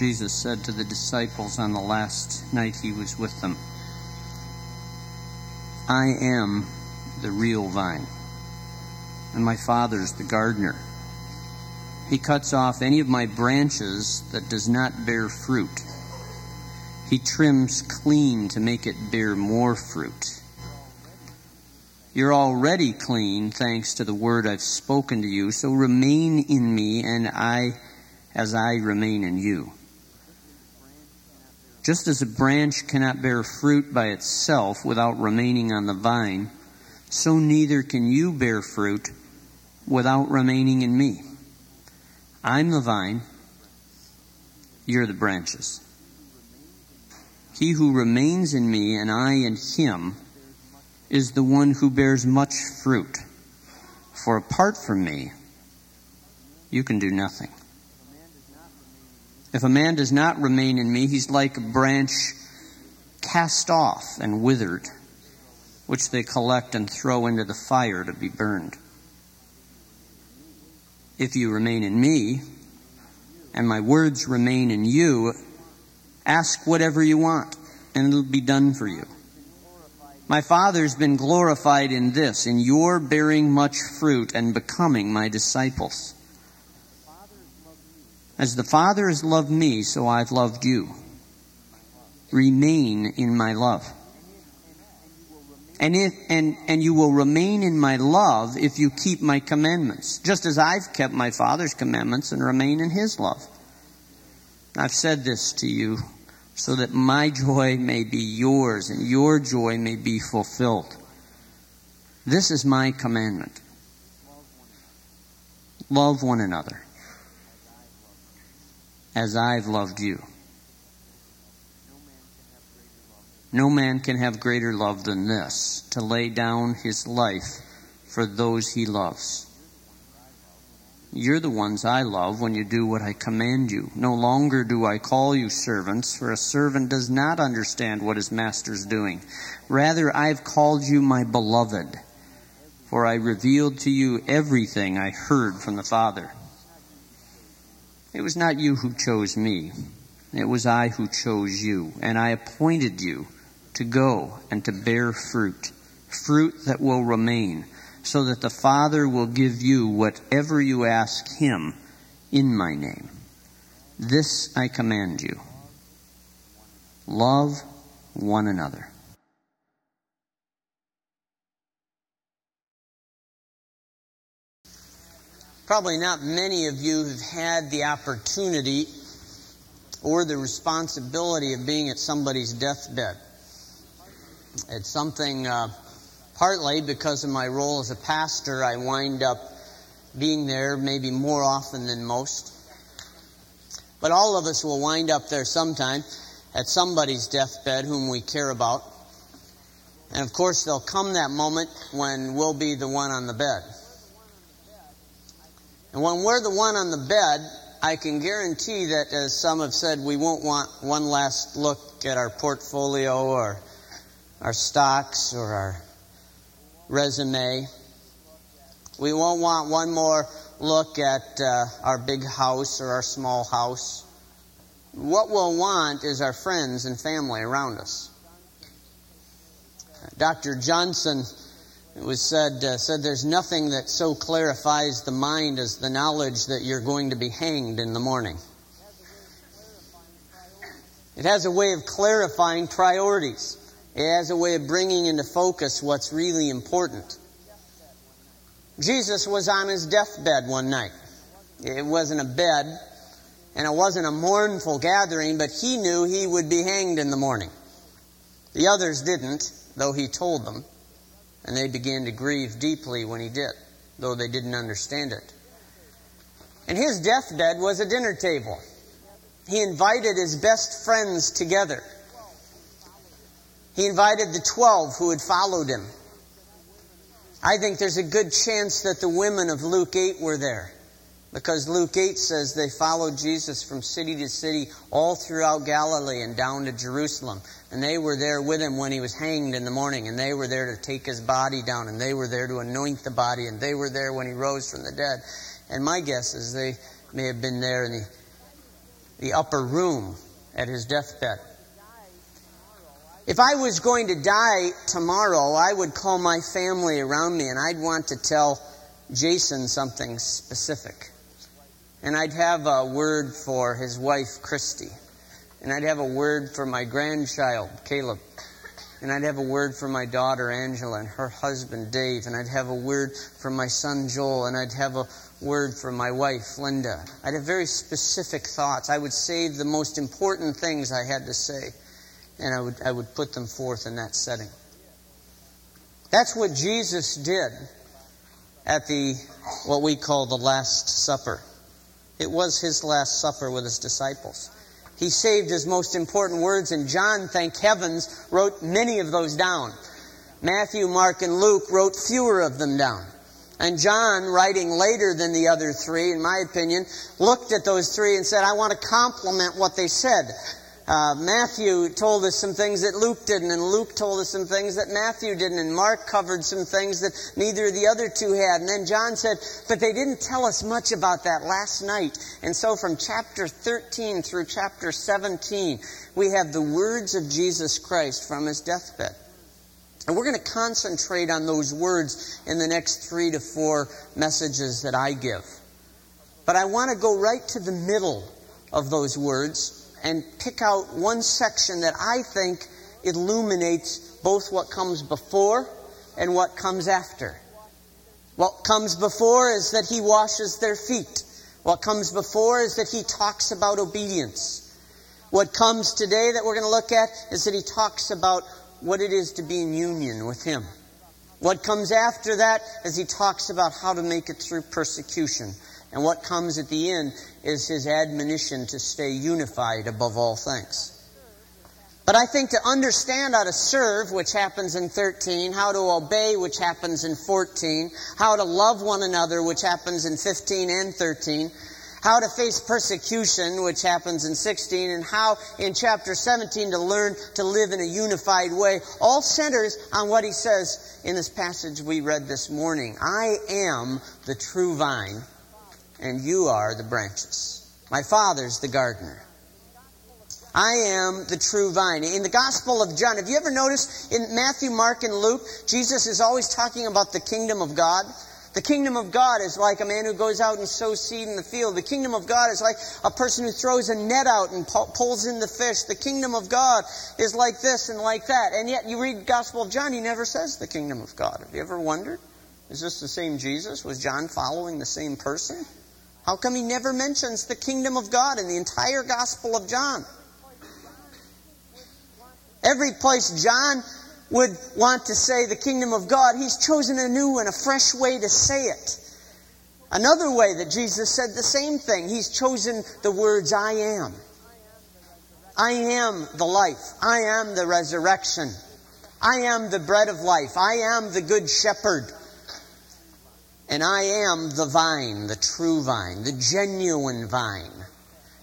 Jesus said to the disciples on the last night he was with them I am the real vine, and my Father's the gardener. He cuts off any of my branches that does not bear fruit. He trims clean to make it bear more fruit. You're already clean thanks to the word I've spoken to you, so remain in me and I as I remain in you. Just as a branch cannot bear fruit by itself without remaining on the vine, so neither can you bear fruit without remaining in me. I'm the vine, you're the branches. He who remains in me and I in him is the one who bears much fruit. For apart from me, you can do nothing. If a man does not remain in me, he's like a branch cast off and withered, which they collect and throw into the fire to be burned. If you remain in me, and my words remain in you, ask whatever you want, and it'll be done for you. My Father's been glorified in this, in your bearing much fruit and becoming my disciples. As the Father has loved me, so I've loved you. Remain in my love. And, if, and, and you will remain in my love if you keep my commandments, just as I've kept my Father's commandments and remain in his love. I've said this to you so that my joy may be yours and your joy may be fulfilled. This is my commandment. Love one another as I've loved you. No man can have greater love than this, to lay down his life for those he loves. You're the ones I love when you do what I command you. No longer do I call you servants, for a servant does not understand what his master's doing. Rather, I've called you my beloved, for I revealed to you everything I heard from the Father. It was not you who chose me. It was I who chose you, and I appointed you to go and to bear fruit, fruit that will remain, so that the Father will give you whatever you ask Him in my name. This I command you. Love one another. Probably not many of you have had the opportunity or the responsibility of being at somebody's deathbed. It's something, uh, partly because of my role as a pastor, I wind up being there maybe more often than most. But all of us will wind up there sometime at somebody's deathbed whom we care about. And of course, there'll come that moment when we'll be the one on the bed. And when we're the one on the bed, I can guarantee that, as some have said, we won't want one last look at our portfolio or our stocks or our resume. We won't want one more look at uh, our big house or our small house. What we'll want is our friends and family around us. Dr. Johnson it was said, uh, said there's nothing that so clarifies the mind as the knowledge that you're going to be hanged in the morning. It has a way of clarifying priorities. It has a way of bringing into focus what's really important. Jesus was on his deathbed one night. It wasn't a bed, and it wasn't a mournful gathering, but he knew he would be hanged in the morning. The others didn't, though he told them. And they began to grieve deeply when he did, though they didn't understand it. And his deathbed was a dinner table. He invited his best friends together. He invited the 12 who had followed him. I think there's a good chance that the women of Luke 8 were there. Because Luke 8 says they followed Jesus from city to city all throughout Galilee and down to Jerusalem. And they were there with him when he was hanged in the morning. And they were there to take his body down. And they were there to anoint the body. And they were there when he rose from the dead. And my guess is they may have been there in the the upper room at his deathbed. If I was going to die tomorrow, I would call my family around me and I'd want to tell Jason something specific. And I'd have a word for his wife, Christy. And I'd have a word for my grandchild, Caleb. And I'd have a word for my daughter, Angela, and her husband, Dave. And I'd have a word for my son, Joel. And I'd have a word for my wife, Linda. I'd have very specific thoughts. I would save the most important things I had to say. And I would, I would put them forth in that setting. That's what Jesus did at the, what we call the Last Supper. It was his Last Supper with his disciples. He saved his most important words, and John, thank heavens, wrote many of those down. Matthew, Mark, and Luke wrote fewer of them down. And John, writing later than the other three, in my opinion, looked at those three and said, I want to complement what they said. Uh, Matthew told us some things that Luke didn't, and Luke told us some things that Matthew didn't, and Mark covered some things that neither of the other two had. And then John said, but they didn't tell us much about that last night. And so from chapter 13 through chapter 17, we have the words of Jesus Christ from his deathbed. And we're going to concentrate on those words in the next three to four messages that I give. But I want to go right to the middle of those words and pick out one section that I think illuminates both what comes before and what comes after. What comes before is that he washes their feet. What comes before is that he talks about obedience. What comes today that we're going to look at is that he talks about what it is to be in union with him. What comes after that is he talks about how to make it through persecution. And what comes at the end is his admonition to stay unified above all things. But I think to understand how to serve, which happens in 13, how to obey, which happens in 14, how to love one another, which happens in 15 and 13, how to face persecution, which happens in 16, and how in chapter 17 to learn to live in a unified way, all centers on what he says in this passage we read this morning. I am the true vine, and you are the branches. My Father's the gardener. I am the true vine. In the Gospel of John, have you ever noticed in Matthew, Mark, and Luke, Jesus is always talking about the kingdom of God? The kingdom of God is like a man who goes out and sows seed in the field. The kingdom of God is like a person who throws a net out and pulls in the fish. The kingdom of God is like this and like that. And yet you read the Gospel of John, he never says the kingdom of God. Have you ever wondered? Is this the same Jesus? Was John following the same person? How come he never mentions the kingdom of God in the entire Gospel of John? Every place John would want to say the kingdom of God, he's chosen a new and a fresh way to say it. Another way that Jesus said the same thing, he's chosen the words, I am. I am the life. I am the resurrection. I am the bread of life. I am the good shepherd. And I am the vine, the true vine, the genuine vine.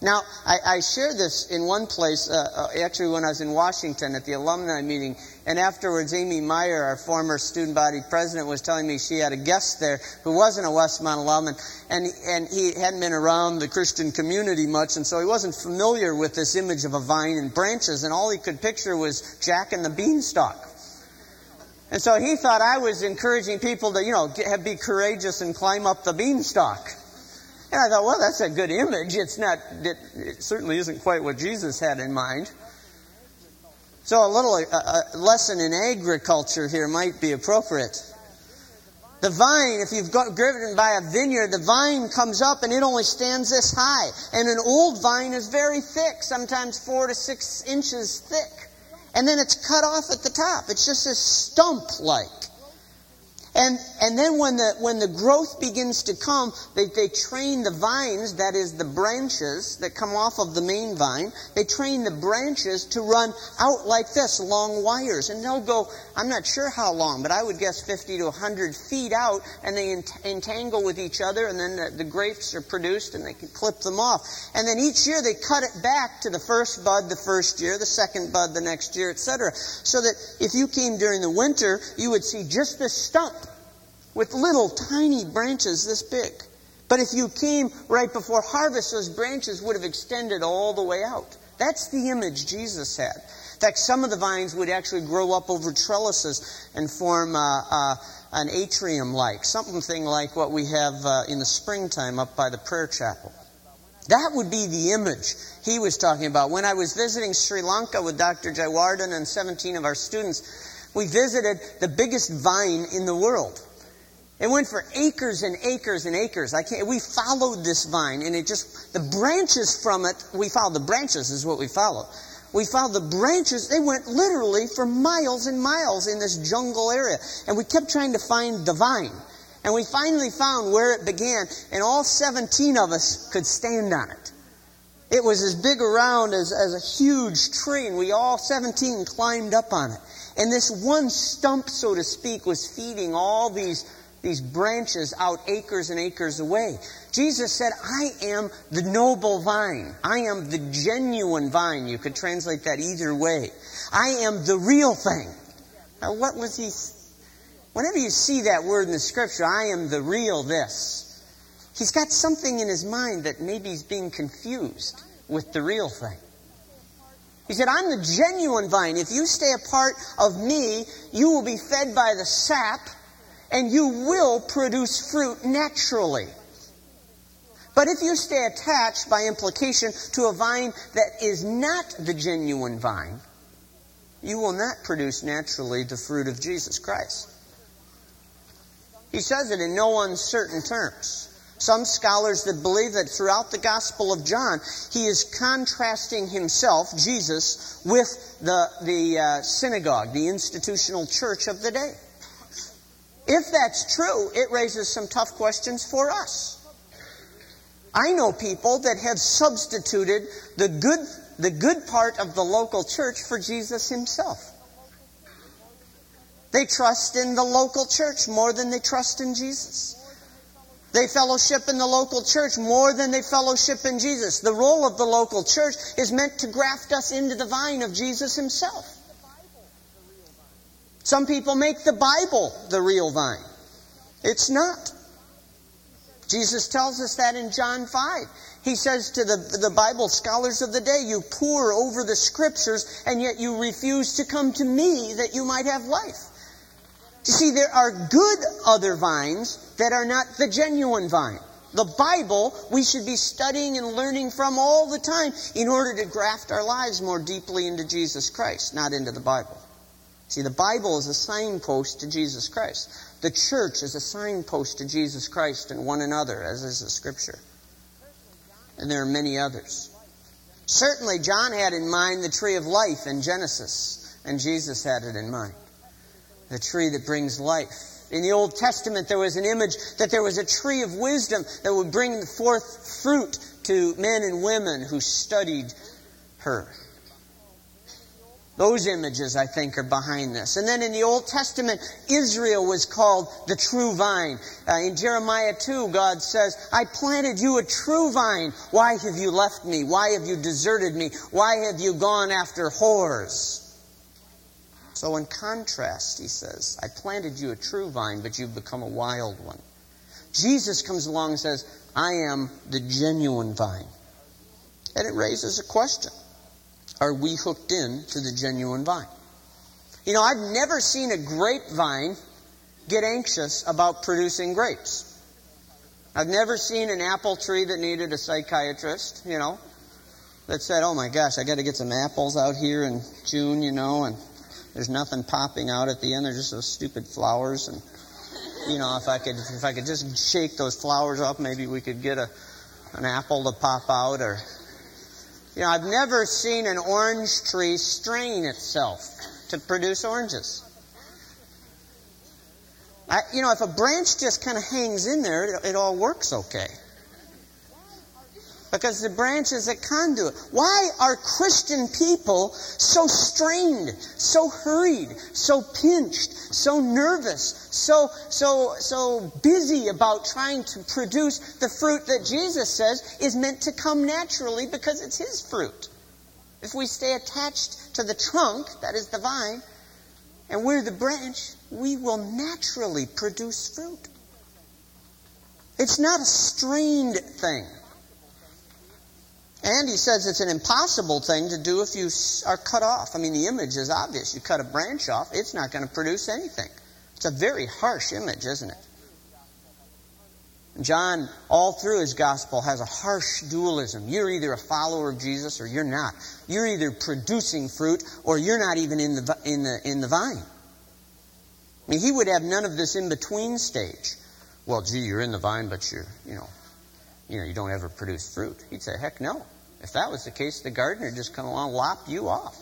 Now, I, I share this in one place, uh, uh, actually when I was in Washington at the alumni meeting, and afterwards Amy Meyer, our former student body president, was telling me she had a guest there who wasn't a Westmont alum, and, and, and he hadn't been around the Christian community much, and so he wasn't familiar with this image of a vine and branches, and all he could picture was Jack and the Beanstalk. And so he thought I was encouraging people to, you know, get, be courageous and climb up the beanstalk. And I thought, well, that's a good image. It's not, it, it certainly isn't quite what Jesus had in mind. So a little a, a lesson in agriculture here might be appropriate. The vine, if you've got, driven by a vineyard, the vine comes up and it only stands this high. And an old vine is very thick, sometimes four to six inches thick. And then it's cut off at the top. It's just a stump like. And, and then when the, when the growth begins to come, they, they train the vines, that is the branches that come off of the main vine, they train the branches to run out like this, long wires. And they'll go, I'm not sure how long, but I would guess 50 to 100 feet out, and they entangle with each other, and then the, the grapes are produced, and they can clip them off. And then each year they cut it back to the first bud the first year, the second bud the next year, etc. So that if you came during the winter, you would see just the stump with little tiny branches this big. But if you came right before harvest, those branches would have extended all the way out. That's the image Jesus had. In fact, some of the vines would actually grow up over trellises and form uh, uh, an atrium like, something like what we have uh, in the springtime up by the prayer chapel. That would be the image he was talking about. When I was visiting Sri Lanka with Dr. Jayawardene and 17 of our students, we visited the biggest vine in the world. It went for acres and acres and acres. I can't, we followed this vine and it just, the branches from it, we followed the branches is what we followed. We followed the branches, they went literally for miles and miles in this jungle area. And we kept trying to find the vine. And we finally found where it began, and all 17 of us could stand on it. It was as big around as, as a huge tree, and we all 17 climbed up on it. And this one stump, so to speak, was feeding all these these branches out acres and acres away. Jesus said, I am the noble vine. I am the genuine vine. You could translate that either way. I am the real thing. Now, what was he? Whenever you see that word in the scripture, I am the real this, he's got something in his mind that maybe he's being confused with the real thing. He said, I'm the genuine vine. If you stay a part of me, you will be fed by the sap and you will produce fruit naturally. But if you stay attached by implication to a vine that is not the genuine vine, you will not produce naturally the fruit of Jesus Christ. He says it in no uncertain terms. Some scholars that believe that throughout the Gospel of John, he is contrasting himself, Jesus, with the, the uh, synagogue, the institutional church of the day. If that's true, it raises some tough questions for us. I know people that have substituted the good, the good part of the local church for Jesus himself. They trust in the local church more than they trust in Jesus. They fellowship in the local church more than they fellowship in Jesus. The role of the local church is meant to graft us into the vine of Jesus himself. Some people make the Bible the real vine. It's not. Jesus tells us that in John 5. He says to the, the Bible scholars of the day, You pore over the scriptures, and yet you refuse to come to me that you might have life. You see, there are good other vines that are not the genuine vine. The Bible we should be studying and learning from all the time in order to graft our lives more deeply into Jesus Christ, not into the Bible. See, the Bible is a signpost to Jesus Christ. The church is a signpost to Jesus Christ and one another, as is the Scripture. And there are many others. Certainly, John had in mind the tree of life in Genesis, and Jesus had it in mind. The tree that brings life. In the Old Testament, there was an image that there was a tree of wisdom that would bring forth fruit to men and women who studied her. Those images, I think, are behind this. And then in the Old Testament, Israel was called the true vine. Uh, in Jeremiah 2, God says, I planted you a true vine. Why have you left me? Why have you deserted me? Why have you gone after whores? So, in contrast, he says, I planted you a true vine, but you've become a wild one. Jesus comes along and says, I am the genuine vine. And it raises a question are we hooked in to the genuine vine? You know, I've never seen a grapevine get anxious about producing grapes. I've never seen an apple tree that needed a psychiatrist, you know, that said, oh my gosh, I got to get some apples out here in June, you know, and there's nothing popping out at the end. They're just those stupid flowers. And, you know, if I could, if I could just shake those flowers up, maybe we could get a, an apple to pop out or you know, I've never seen an orange tree strain itself to produce oranges. I, you know, if a branch just kind of hangs in there, it, it all works okay. Because the branch is a conduit. Why are Christian people so strained, so hurried, so pinched, so nervous, so, so, so busy about trying to produce the fruit that Jesus says is meant to come naturally because it's His fruit? If we stay attached to the trunk, that is the vine, and we're the branch, we will naturally produce fruit. It's not a strained thing. And he says it's an impossible thing to do if you are cut off. I mean, the image is obvious. You cut a branch off, it's not going to produce anything. It's a very harsh image, isn't it? John, all through his gospel, has a harsh dualism. You're either a follower of Jesus or you're not. You're either producing fruit or you're not even in the, in the, in the vine. I mean, he would have none of this in between stage. Well, gee, you're in the vine, but you're, you know, you know, you don't ever produce fruit. He'd say, heck no. If that was the case, the gardener just come along and lop you off.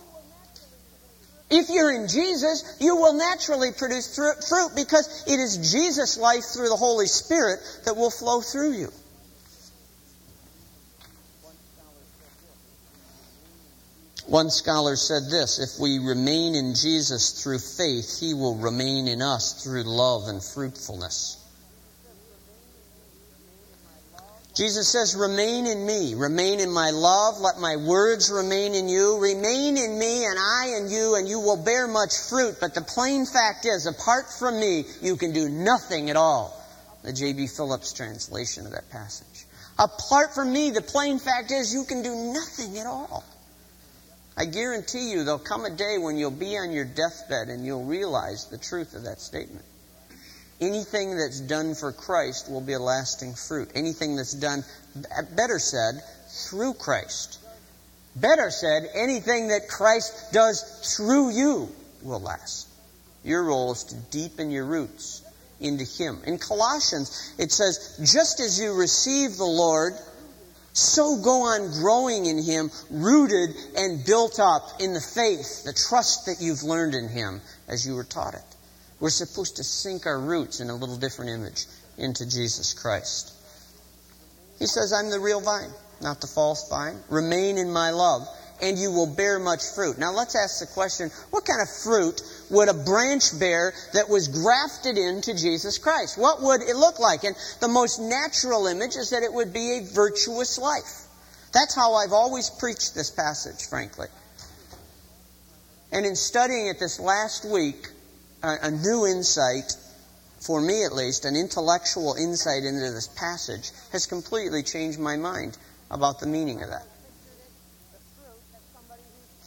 If you're in Jesus, you will naturally produce fruit because it is Jesus' life through the Holy Spirit that will flow through you. One scholar said this if we remain in Jesus through faith, he will remain in us through love and fruitfulness. Jesus says, Remain in me, remain in my love, let my words remain in you, remain in me and I in you, and you will bear much fruit. But the plain fact is, apart from me, you can do nothing at all. The J.B. Phillips translation of that passage. Apart from me, the plain fact is, you can do nothing at all. I guarantee you there'll come a day when you'll be on your deathbed and you'll realize the truth of that statement. Anything that's done for Christ will be a lasting fruit. Anything that's done, better said, through Christ. Better said, anything that Christ does through you will last. Your role is to deepen your roots into Him. In Colossians, it says, just as you receive the Lord, so go on growing in Him, rooted and built up in the faith, the trust that you've learned in Him as you were taught it. We're supposed to sink our roots in a little different image into Jesus Christ. He says, I'm the real vine, not the false vine. Remain in my love, and you will bear much fruit. Now let's ask the question what kind of fruit would a branch bear that was grafted into Jesus Christ? What would it look like? And the most natural image is that it would be a virtuous life. That's how I've always preached this passage, frankly. And in studying it this last week, a, new insight, for me at least, an intellectual insight into this passage has completely changed my mind about the meaning of that.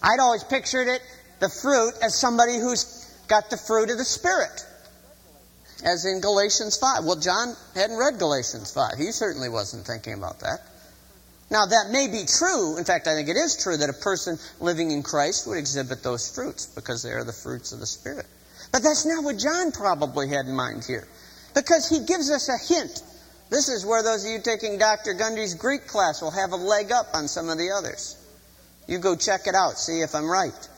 I'd always pictured it, the fruit, as somebody who's got the fruit of the Spirit. As in Galatians 5. Well, John hadn't read Galatians 5. He certainly wasn't thinking about that. Now, that may be true. In fact, I think it is true that a person living in Christ would exhibit those fruits because they are the fruits of the Spirit. But that's not what John probably had in mind here. Because he gives us a hint. This is where those of you taking Dr. Gundry's Greek class will have a leg up on some of the others. You go check it out, see if I'm right.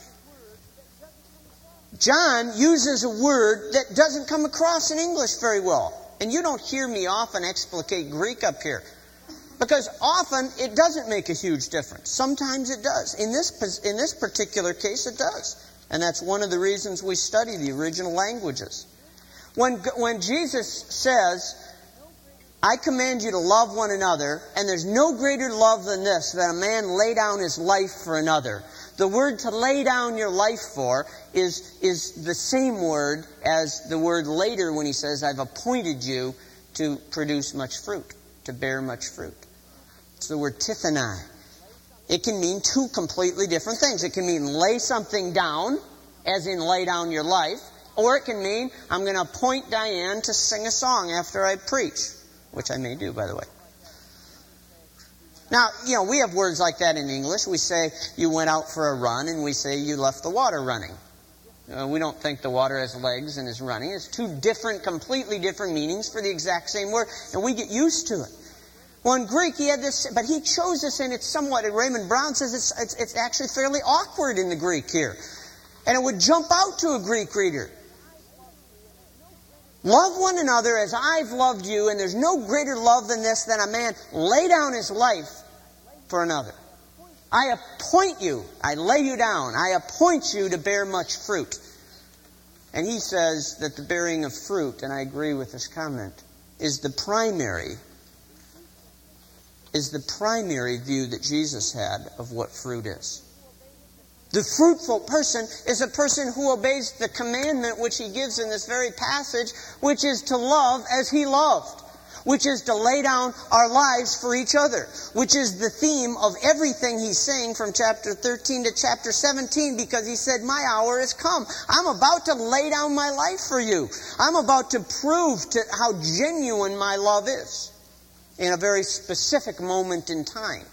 John uses a word that doesn't come across in English very well. And you don't hear me often explicate Greek up here. Because often it doesn't make a huge difference. Sometimes it does. In this, in this particular case, it does. And that's one of the reasons we study the original languages. When, when Jesus says, I command you to love one another, and there's no greater love than this, that a man lay down his life for another. The word to lay down your life for is, is the same word as the word later when he says, I've appointed you to produce much fruit, to bear much fruit. It's the word tithani. It can mean two completely different things. It can mean lay something down, as in lay down your life, or it can mean I'm going to appoint Diane to sing a song after I preach, which I may do, by the way. Now, you know, we have words like that in English. We say you went out for a run, and we say you left the water running. Uh, we don't think the water has legs and is running. It's two different, completely different meanings for the exact same word, and we get used to it. Well, in Greek, he had this, but he chose this, and it's somewhat, Raymond Brown says it's, it's, it's actually fairly awkward in the Greek here. And it would jump out to a Greek reader. Love one another as I've loved you, and there's no greater love than this than a man lay down his life for another. I appoint you, I lay you down, I appoint you to bear much fruit. And he says that the bearing of fruit, and I agree with this comment, is the primary is the primary view that Jesus had of what fruit is. The fruitful person is a person who obeys the commandment which he gives in this very passage, which is to love as he loved. which is to lay down our lives for each other, which is the theme of everything he's saying from chapter 13 to chapter 17 because he said, My hour has come. I'm about to lay down my life for you. I'm about to prove to how genuine my love is in a very specific moment in time.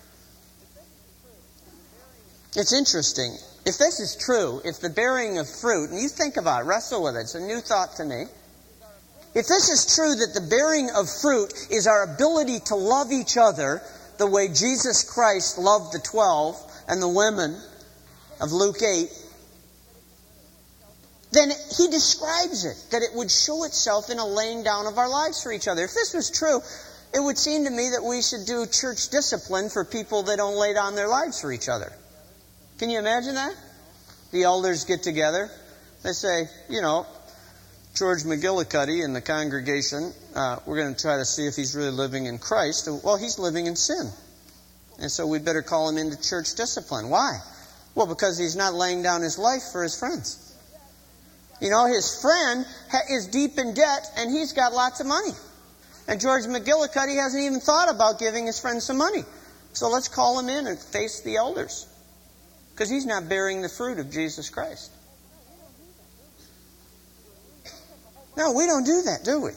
It's interesting. If this is true, if the bearing of fruit, and you think about it, wrestle with it, it's a new thought to me. If this is true that the bearing of fruit is our ability to love each other the way Jesus Christ loved the twelve and the women of Luke 8, then he describes it, that it would show itself in a laying down of our lives for each other. If this was true, it would seem to me that we should do church discipline for people that don't lay down their lives for each other. Can you imagine that? The elders get together. They say, you know, George McGillicuddy in the congregation, uh, we're going to try to see if he's really living in Christ. Well, he's living in sin. And so we better call him into church discipline. Why? Well, because he's not laying down his life for his friends. You know, his friend is deep in debt and he's got lots of money. And George McGillicuddy hasn't even thought about giving his friend some money. So let's call him in and face the elders. Because he's not bearing the fruit of Jesus Christ. No, we don't do that, do we?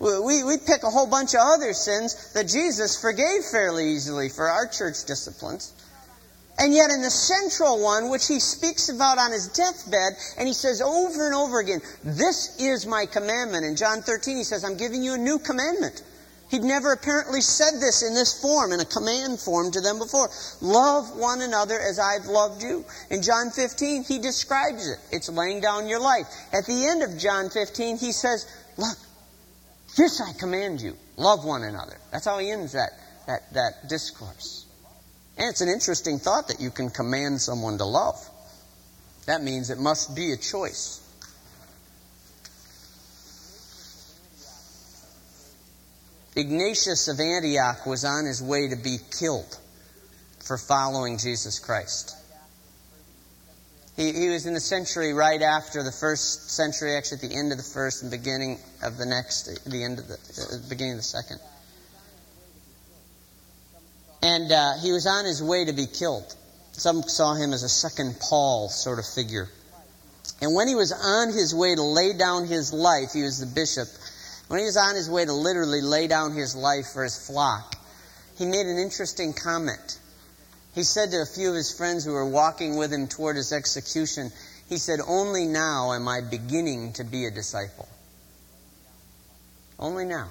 We, we pick a whole bunch of other sins that Jesus forgave fairly easily for our church disciplines. And yet, in the central one, which he speaks about on his deathbed, and he says over and over again, This is my commandment. In John 13, he says, I'm giving you a new commandment. He'd never apparently said this in this form, in a command form to them before. Love one another as I've loved you. In John 15, he describes it. It's laying down your life. At the end of John 15, he says, Look, this I command you. Love one another. That's how he ends that, that, that discourse. And it's an interesting thought that you can command someone to love. That means it must be a choice. Ignatius of Antioch was on his way to be killed for following Jesus Christ. He, he, was in the century right after the first century, actually at the end of the first and beginning of the next, the end of the, uh, beginning of the second. And uh, he was on his way to be killed. Some saw him as a second Paul sort of figure. And when he was on his way to lay down his life, he was the bishop when he was on his way to literally lay down his life for his flock, he made an interesting comment. He said to a few of his friends who were walking with him toward his execution, he said, Only now am I beginning to be a disciple. Only now,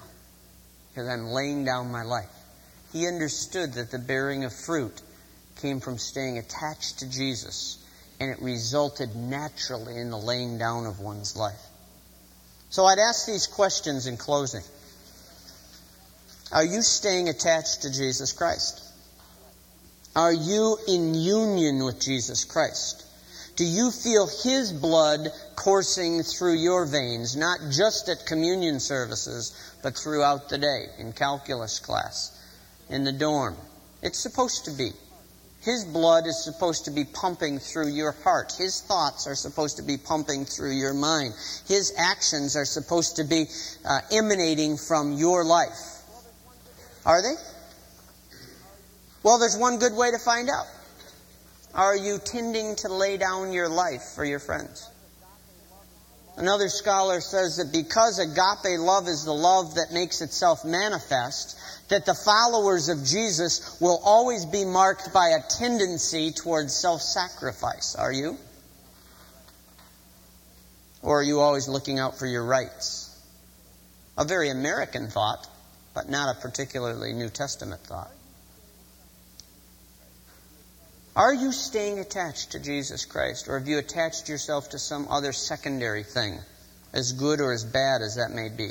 because I'm laying down my life. He understood that the bearing of fruit came from staying attached to Jesus, and it resulted naturally in the laying down of one's life. So I'd ask these questions in closing. Are you staying attached to Jesus Christ? Are you in union with Jesus Christ? Do you feel His blood coursing through your veins, not just at communion services, but throughout the day, in calculus class, in the dorm? It's supposed to be. His blood is supposed to be pumping through your heart. His thoughts are supposed to be pumping through your mind. His actions are supposed to be uh, emanating from your life. Are they? Well, there's one good way to find out. Are you tending to lay down your life for your friends? Another scholar says that because agape love is the love that makes itself manifest, that the followers of Jesus will always be marked by a tendency towards self sacrifice. Are you? Or are you always looking out for your rights? A very American thought, but not a particularly New Testament thought. Are you staying attached to Jesus Christ, or have you attached yourself to some other secondary thing, as good or as bad as that may be?